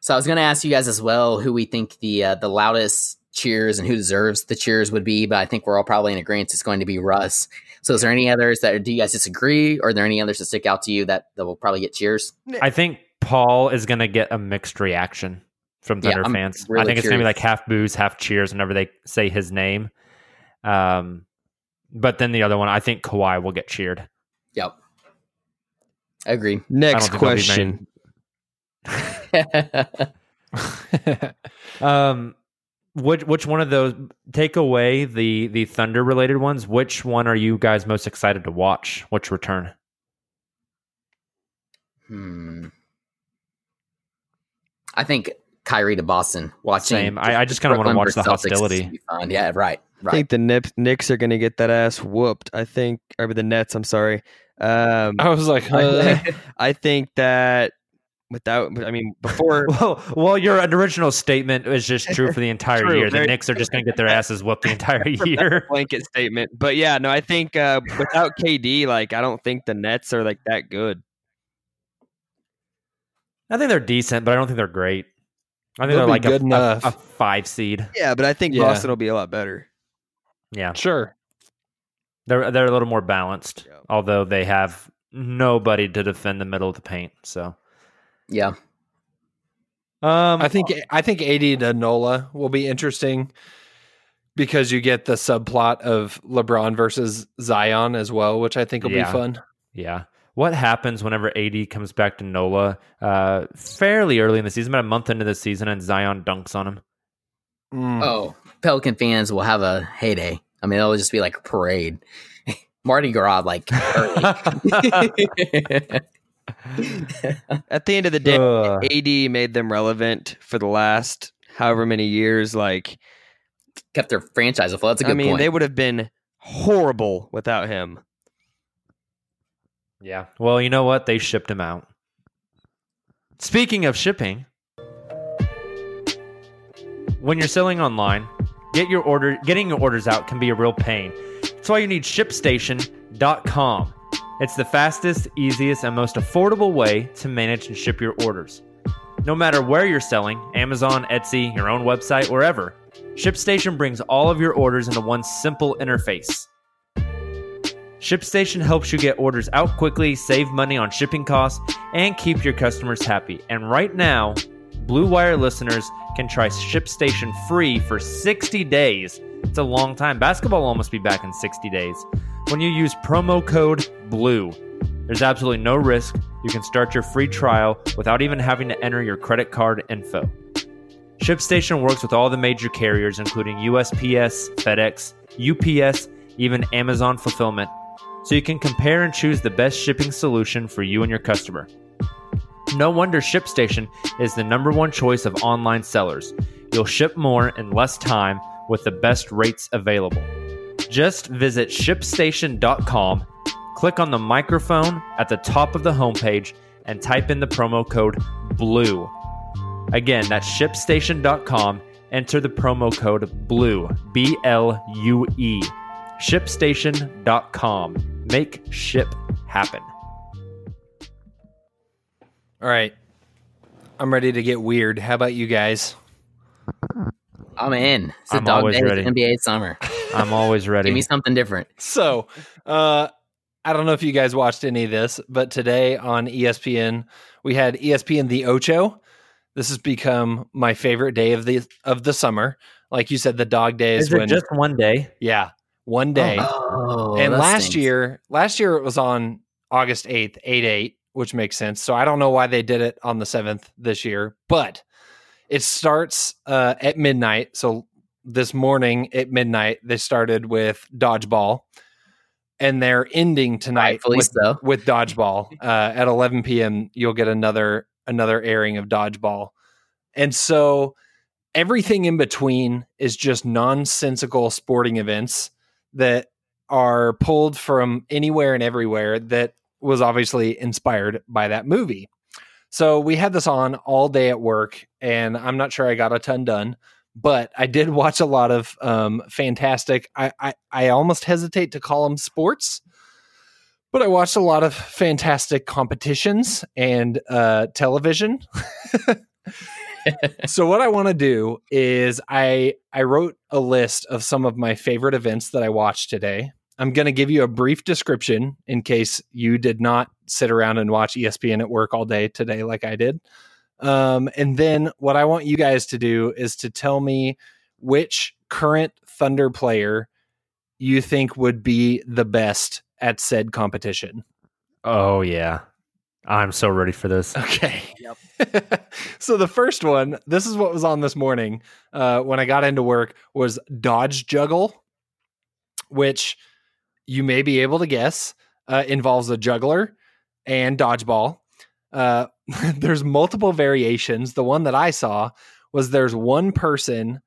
So I was going to ask you guys as well who we think the uh, the loudest cheers and who deserves the cheers would be, but I think we're all probably in agreement it's going to be Russ. So is there any others that do you guys disagree, or are there any others that stick out to you that, that will probably get cheers? I think Paul is going to get a mixed reaction from Thunder I'm fans. I think it's going to be like half boos, half cheers whenever they say his name. Um, but then the other one, I think Kawhi will get cheered. Yep, I agree. Next think question. Um, which which one of those take away the the Thunder related ones? Which one are you guys most excited to watch? Which return? hmm. I think Kyrie to Boston. Watching Same. I- I just kinda wanna watch the versus Celtics is hostility. gonna be fun. Yeah, right. I think the Knicks, Knicks are going to get that ass whooped. I think, or the Nets. I'm sorry. Um, I was like, uh, I think that without, I mean, before Well, well, your original statement is just true for the entire True, year. The very- Knicks are just going to get their asses whooped the entire year. blanket statement, but yeah, no, I think uh, without KD, like, I don't think the Nets are like that good. I think they're decent, but I don't think they're great. I think They'll they're like a, good a- enough. a five seed. Yeah, but I think Yeah. Boston will be a lot better. Yeah, sure. they're they're a little more balanced, Yeah. Although they have nobody to defend the middle of the paint. So, yeah. um, I think I think AD to Nola will be interesting because you get the subplot of LeBron versus Zion as well, which I think will Yeah. be fun. Yeah. What happens whenever AD comes back to NOLA uh, fairly early in the season, about a month into the season, and Zion dunks on him? Mm. Oh, Pelican fans will have a heyday. I mean, it'll just be like a parade. Mardi Gras, like early. At the end of the day, Ugh. AD made them relevant for the last however many years. Like, Kept their franchise afloat. That's a good I mean, point. they would have been horrible without him. Yeah. Well, you know what? They shipped him out. Speaking of shipping, when you're selling online, get your order getting your orders out can be a real pain. That's why you need shipstation.com. It's the fastest, easiest, and most affordable way to manage and ship your orders. No matter where you're selling, Amazon, Etsy, your own website, wherever, ShipStation brings all of your orders into one simple interface. ShipStation helps you get orders out quickly, save money on shipping costs, and keep your customers happy. And right now, Blue Wire listeners can try ShipStation free for 60 days. It's a long time. Basketball will almost be back in 60 days. When you use promo code BLUE, there's absolutely no risk. You can start your free trial without even having to enter your credit card info. ShipStation works with all the major carriers, including USPS, FedEx, UPS, even Amazon Fulfillment, so you can compare and choose the best shipping solution for you and your customer. No wonder ShipStation is the number one choice of online sellers. You'll ship more in less time with the best rates available. Just visit shipstation.com, click on the microphone at the top of the homepage, and type in the promo code BLUE. Again, that's shipstation.com. Enter the promo code BLUE, B L U E. Shipstation.com. Make ship happen. All right. I'm ready to get weird. How about you guys? I'm in. It's a I'm dog day. days ready. NBA summer. I'm always ready. Give me something different. So, uh, I don't know if you guys watched any of this, but today on ESPN, we had ESPN The Ocho. This has become my favorite day of the of the summer. Like you said, the dog days Is it when just one day? yeah, one day. Oh, and last stinks. year, last year it was on August 8th, 8 8, which makes sense. So I don't know why they did it on the 7th this year, but it starts uh, at midnight. So this morning at midnight, they started with dodgeball and they're ending tonight with, so. with dodgeball. Uh, at 11 p.m., you'll get another another airing of dodgeball. And so everything in between is just nonsensical sporting events that are pulled from anywhere and everywhere that was obviously inspired by that movie. So we had this on all day at work, and I'm not sure I got a ton done, but I did watch a lot of um, fantastic. I, I I almost hesitate to call them sports, but I watched a lot of fantastic competitions and uh, television. so what I want to do is I I wrote a list of some of my favorite events that I watched today. I'm going to give you a brief description in case you did not sit around and watch ESPN at work all day today like I did. Um, and then what I want you guys to do is to tell me which current Thunder player you think would be the best at said competition. Oh yeah. I'm so ready for this. Okay. Yep. so the first one, this is what was on this morning uh, when I got into work, was dodge juggle, which you may be able to guess uh, involves a juggler and dodgeball. Uh, there's multiple variations. The one that I saw was there's one person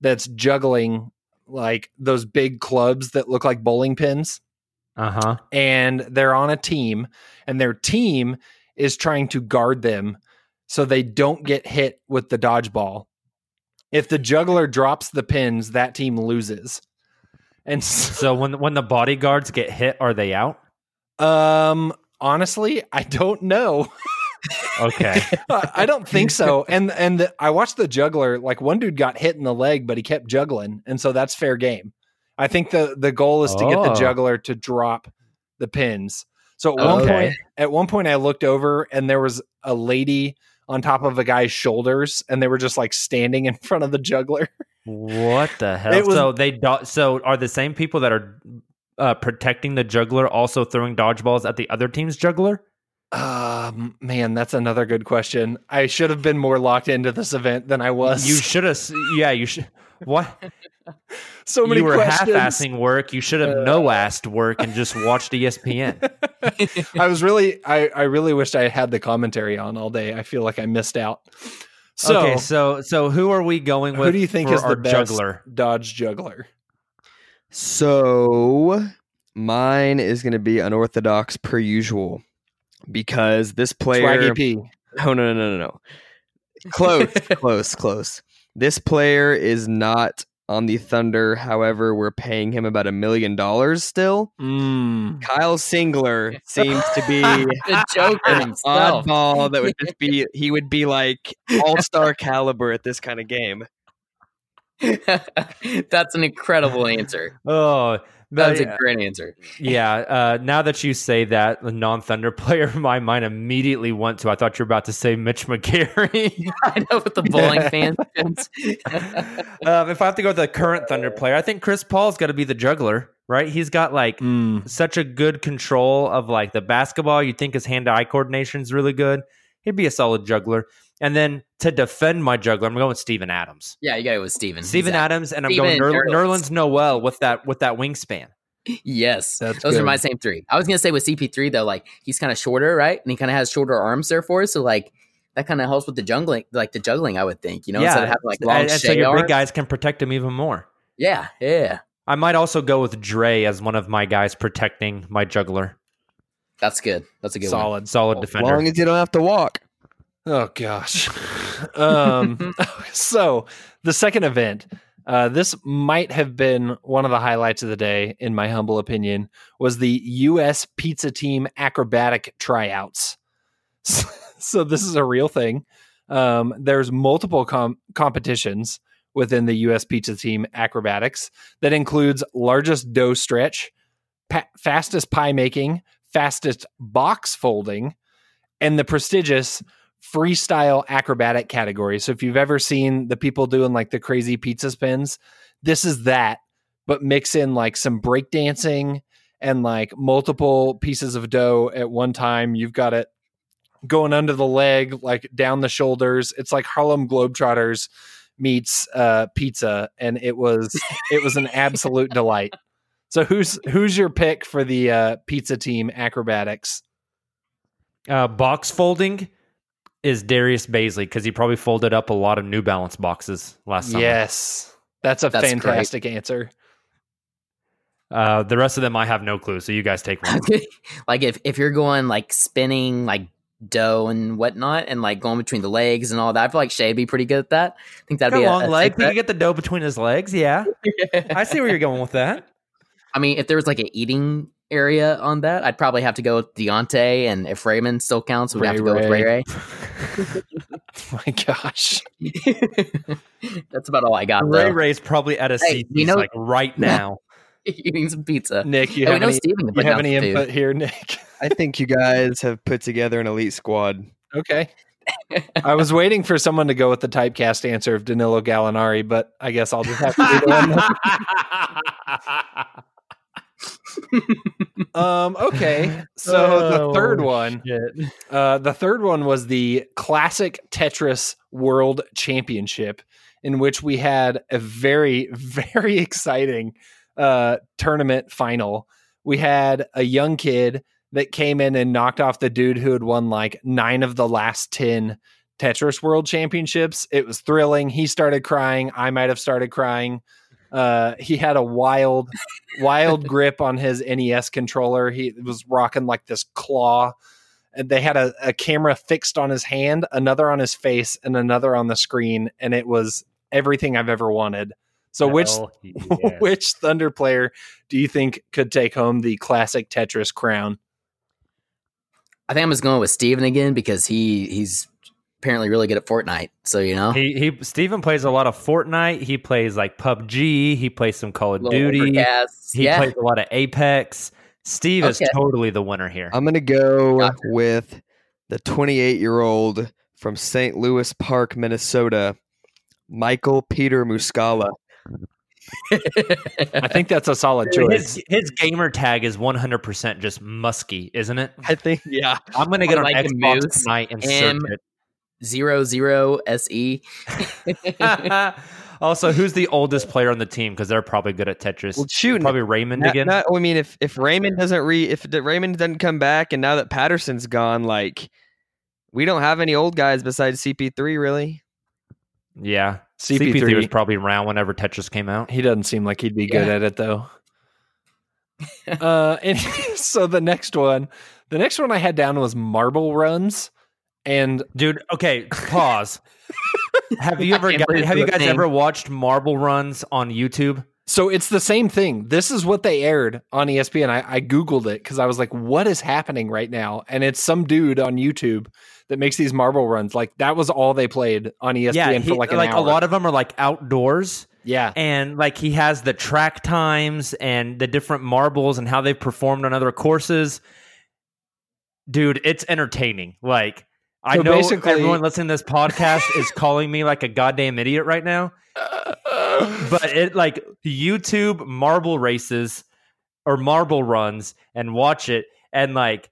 that's juggling like those big clubs that look like bowling pins Uh huh. and they're on a team and their team is trying to guard them so they don't get hit with the dodgeball. If the juggler drops the pins, that team loses. And so, when when the bodyguards get hit, are they out? um honestly, I don't know. Okay. I don't think so. And and the, I watched the juggler like one dude got hit in the leg but he kept juggling and so that's fair game. I think the the goal is to get the Oh. juggler to drop the pins. So at one Okay. point at one point I looked over and there was a lady on top of a guy's shoulders and they were just like standing in front of the juggler. What the hell? Was- so they do- so are the same people that are uh, protecting the juggler also throwing dodgeballs at the other team's juggler? Um man, that's another good question. I should have been more locked into this event than I was. You should have. Yeah, you should. What? so many you were questions. half-assing work. You should have no-assed work and just watched ESPN. I was really I, I really wished I had the commentary on all day. I feel like I missed out. So okay, so so who are we going with? who do you think is the best juggler? dodge juggler? So mine is going to be unorthodox per usual because this player. Swaggy P. No, no, no, no, no, no. Close, close, close. This player is not on the Thunder. However, we're paying him about a million dollars still. Mm. Kyle Singler seems to be the Joker an himself. oddball that would just be he would be like all star caliber at this kind of game. That's an incredible answer. Oh, That's but, a great answer. yeah. Uh, now that you say that, the non-Thunder player, my mind immediately went to. I thought you were about to say Mitch McGary. I know with the bowling fans. um, if I have to go with the current Thunder player, I think Chris Paul's got to be the juggler, right? He's got like Mm. such a good control of like the basketball. You think his hand-eye coordination is really good. He'd be a solid juggler. And then to defend my juggler, I'm going with Steven Adams. yeah, you got it with Steven. Steven He's out. Adams, and I'm Steven going Ner- Nerlens. Nerlens Noel with that with that wingspan. Yes, That's those are my same three. I was gonna say with CP3 though, like he's kind of shorter, right? And he kind of has shorter arms there for us, so like that kind of helps with the juggling, like the juggling. I would think, you know, instead of having like long and, and so your arms. big guys can protect him even more. Yeah, yeah, I might also go with Dre as one of my guys protecting my juggler. that's good. That's a good one. Solid. Solid defender. As long as you don't have to walk. Oh gosh. um so the second event, uh this might have been one of the highlights of the day in my humble opinion was the US pizza team acrobatic tryouts. So, this is a real thing. Um there's multiple com- competitions within the US pizza team acrobatics that includes largest dough stretch, pa- fastest pie making, fastest box folding, and the prestigious freestyle acrobatic category. So if you've ever seen the people doing like the crazy pizza spins, this is that, but mix in like some breakdancing and like multiple pieces of dough at one time. You've got it going under the leg, like down the shoulders. It's like Harlem Globetrotters meets uh, pizza, and it was it was an absolute delight. So who's who's your pick for the uh, pizza team acrobatics? Uh, box folding is Darius Bazley because he probably folded up a lot of New Balance boxes last summer. Yes, that's a That's fantastic answer. Uh, the rest of them I have no clue. So you guys take one. like if if you're going like spinning like dough and whatnot, and like going between the legs and all that, I feel like Shay'd be pretty good at that. I think that'd Got be a a, long a leg. sick He could get the dough between his legs. Yeah, I see where you're going with that. I mean, if there was like an eating area on that, I'd probably have to go with Deonte, and if Raymond still counts, we'd have to go with Ray Ray. My gosh. That's about all I got. Ray though. Ray's probably at a Hey, seat we know- like right now. eating some pizza. Nick, you oh, Hey, we have know any, you have any input food. here, Nick? I think you guys have put together an elite squad. Okay. I was waiting for someone to go with the typecast answer of Danilo Gallinari, but I guess I'll just have to do the one. Um, okay. So the Oh, third one, uh, the third one was the classic Tetris World Championship, in which we had a very, very exciting uh, tournament final. We had a young kid that came in and knocked off the dude who had won like nine of the last 10 Tetris World Championships. It was thrilling. He started crying. I might have started crying. Uh, he had a wild, wild grip on his NES controller. He was rocking like this claw. And they had a, a camera fixed on his hand, another on his face, and another on the screen. And it was everything I've ever wanted. So, which Hell yeah. which Thunder player do you think could take home the classic Tetris crown? I think I'm just going with Steven again because he he's apparently really good at Fortnite. So you know, He he Steven plays a lot of Fortnite. He plays like PUBG. He plays some Call of Little Duty. overcasts. He yeah, plays a lot of Apex. Steve is totally the winner here. I'm gonna go Gotcha. with the 28 year old from St. Louis Park, Minnesota, Michael Peter Muscala. I think that's a solid choice. his, his gamer tag is 100% just musky, isn't it? I think, yeah. I'm going to get on Like Xbox tonight and M- search zero zero se. it. also, who's the oldest player on the team? Because they're probably good at Tetris. Well, shoot. probably Raymond Not- again. not- I mean, if if Raymond doesn't re, if Raymond doesn't come back, and now that Patterson's gone, like we don't have any old guys besides CP3, really. yeah. CP3. CP3 was probably around whenever Tetris came out. He doesn't seem like he'd be good Yeah. at it though. uh, and so the next one, the next one I had down was marble runs, and Dude, okay, pause. have you ever got, have you guys thing. ever watched marble runs on YouTube? so it's the same thing. This is what they aired on ESPN. I, I googled it because I was like, "What is happening right now?" And it's some dude on YouTube that makes these marble runs. Like that was all they played on ESPN yeah, for like an like hour. a lot of them are like outdoors. yeah, and like he has the track times and the different marbles and how they've performed on other courses. Dude, it's entertaining. Like I So know basically- everyone listening to this podcast is calling me like a goddamn idiot right now, but it like YouTube marble races or marble runs and watch it and like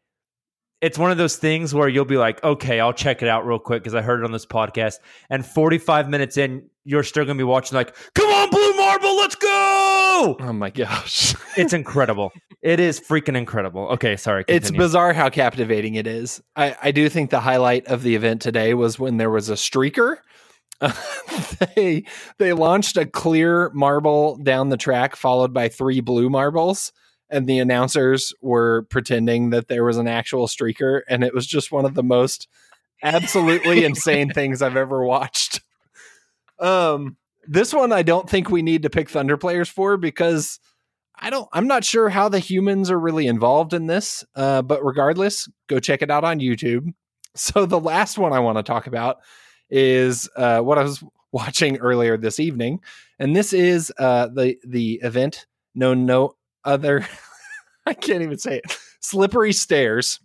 it's one of those things where you'll be like, okay, I'll check it out real quick because I heard it on this podcast. And 45 minutes in, you're still going to be watching, like, come on, Blue Marble, let's go. oh my gosh. It's incredible. It is freaking incredible. Okay, sorry. It's bizarre how captivating it is. I, I do think the highlight of the event today was when there was a streaker. they they launched a clear marble down the track, followed by three blue marbles, and the announcers were pretending that there was an actual streaker, and it was just one of the most absolutely insane things I've ever watched. Um, this one I don't think we need to pick Thunder players for because I don't. I'm not sure how the humans are really involved in this. Uh, but regardless, go check it out on YouTube. So the last one I want to talk about is uh, what I was watching earlier this evening, and this is uh, the the event known no other. I can't even say it. Slippery stairs.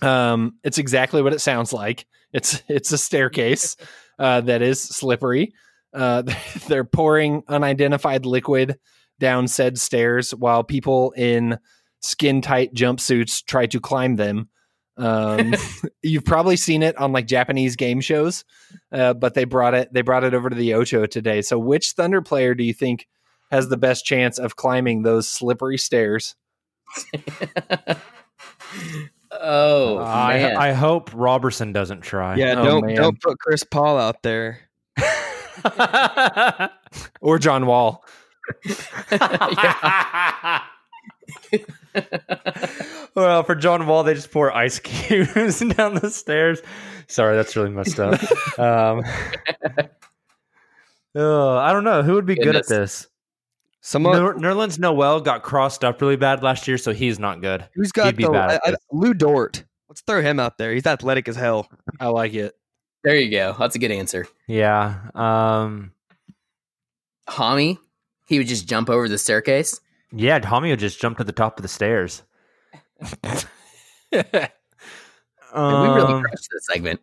Um, it's exactly what it sounds like. It's it's a staircase uh, that is slippery. Uh, they're pouring unidentified liquid down said stairs while people in skin tight jumpsuits try to climb them. Um, you've probably seen it on like Japanese game shows, uh, but they brought it they brought it over to the Ocho today. So, which Thunder player do you think has the best chance of climbing those slippery stairs? oh I, man, I hope Roberson doesn't try. Yeah, Oh, don't man. don't put Chris Paul out there. Or John Wall? well, for John Wall, they just pour ice cubes down the stairs. Sorry, that's really messed up. um, oh, I don't know who would be good at Goodness. this. Someone Ner- Nerlens Noel got crossed up really bad last year, so he's not good. who's got he'd be the bad I, I. Lu Dort. Let's throw him out there. He's athletic as hell. I like it. there you go. That's a good answer. Yeah. Um, Hami, he would just jump over the staircase. yeah, Tommy would just jump to the top of the stairs. And we really Um, crushed this segment.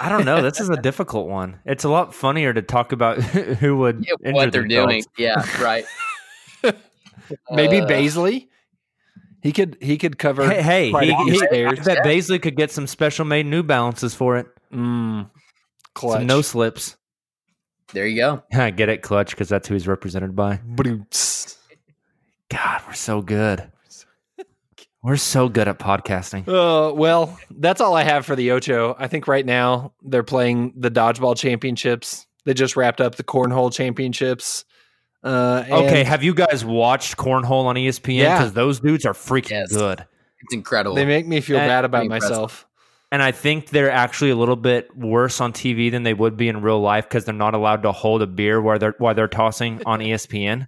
I don't know. This is a difficult one. It's a lot funnier to talk about who would Yeah, what they're themselves. doing. Yeah, right. Maybe Uh, Bazley. He could he could cover. Hey, hey quite he, a few he, I stairs. bet Bazley could get some special made New Balances for it. Mm, clutch. Some no slips. There you go. I get it, clutch, because that's who he's represented by. God, we're so good. We're so good at podcasting. Uh, well, that's all I have for the Ocho. I think right now they're playing the dodgeball championships. They just wrapped up the cornhole championships. Uh, and Okay, have you guys watched Cornhole on ESPN? Yeah. Because those dudes are freaking Yes. good. It's incredible. they make me feel That- bad about pretty impressive. myself. And I think they're actually a little bit worse on TV than they would be in real life because they're not allowed to hold a beer while they're while they're tossing on ESPN.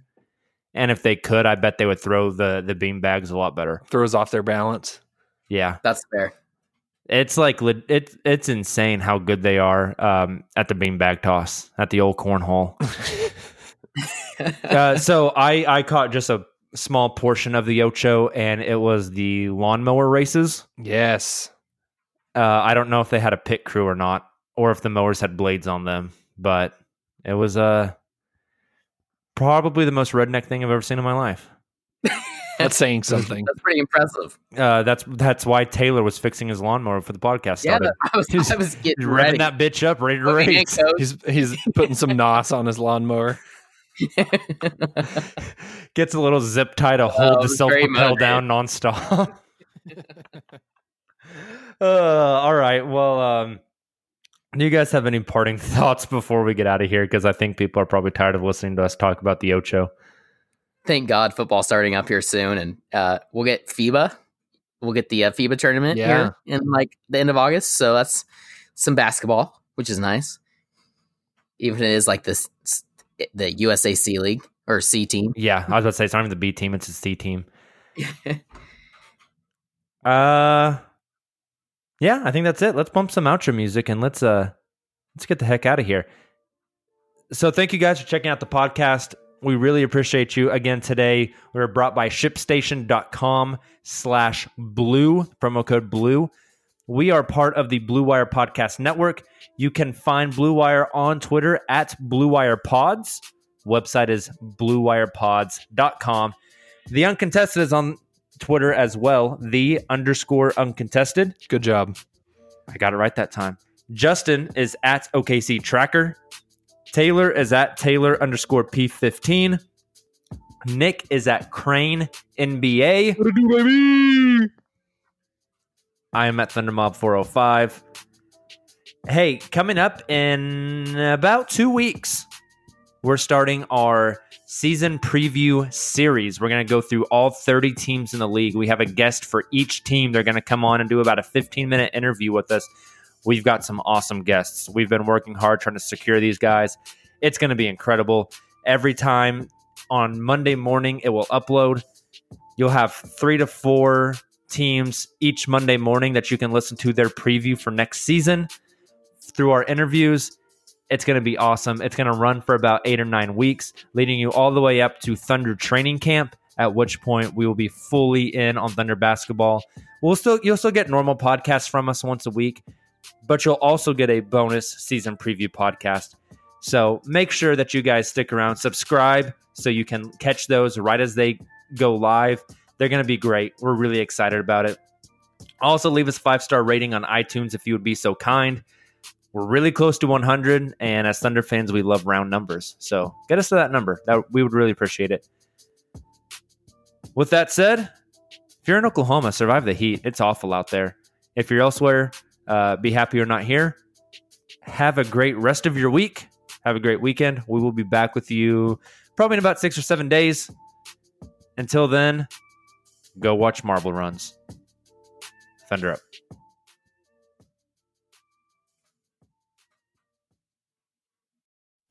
And if they could, I bet they would throw the the bean bags a lot better. Throws off their balance. Yeah, That's fair. it's like lit- it's it's insane how good they are um, at the beanbag toss at the old cornhole. uh, so I I caught just a small portion of the Ocho, and it was the lawnmower races. Yes. Uh, I don't know if they had a pit crew or not, or if the mowers had blades on them, but it was uh, probably the most redneck thing I've ever seen in my life. That's saying something. That's pretty impressive. Uh, that's that's why Tayler was fixing his lawnmower for the podcast. Yeah, started. I was, He's- I was getting revving ready. that bitch up, ready to Put race. He's he's putting some nos on his lawnmower. Gets a little zip tie to Oh, hold it the self very propel down nonstop. uh, all right. Well, um, do you guys have any parting thoughts before we get out of here? Because I think people are probably tired of listening to us talk about the Ocho. Thank God football starting up here soon, and uh, we'll get FIBA. We'll get the uh, FIBA tournament Yeah. here in like the end of August. So that's some basketball, which is nice. Even if it is like this, the USAC league or C team. Yeah, I was about to say it's not even the B team; it's the C team. Uh, yeah, I think that's it. Let's bump some outro music and let's uh let's get the heck out of here. So thank you guys for checking out the podcast. We really appreciate you. Again, today we were brought by shipstation.com slash blue, promo code blue. We are part of the Blue Wire Podcast Network. You can find Blue Wire on Twitter at Blue Wire Pods. Website is bluewirepods.com. The Uncontested is on Twitter as well, the underscore uncontested. Good job. I got it right that time. Justin is at OKC Tracker. Tayler is at Tayler underscore P15. Nick is at Crane NBA. I am at Thundermob 405. Hey, coming up in about two weeks, we're starting our season preview series. We're going to go through all 30 teams in the league. We have a guest for each team. They're going to come on and do about a 15 minute interview with us. We've got some awesome guests. We've been working hard trying to secure these guys. It's going to be incredible. Every time on Monday morning, it will upload. You'll have three to four teams each Monday morning that you can listen to their preview for next season through our interviews. It's going to be awesome. It's going to run for about eight or nine weeks, leading you all the way up to Thunder training camp. At which point we will be fully in on Thunder basketball. We'll still you'll still get normal podcasts from us once a week, but you'll also get a bonus season preview podcast. So make sure that you guys stick around, subscribe so you can catch those right as they go live. They're going to be great. We're really excited about it. Also, leave us five star rating on iTunes if you would be so kind. We're really close to 100, and as Thunder fans, we love round numbers. So get us to that number. That we would really appreciate it. With that said, if you're in Oklahoma, survive the heat. It's awful out there. If you're elsewhere, uh, be happy you're not here. Have a great rest of your week. Have a great weekend. We will be back with you probably in about six or seven days. Until then, go watch marble runs. Thunder up.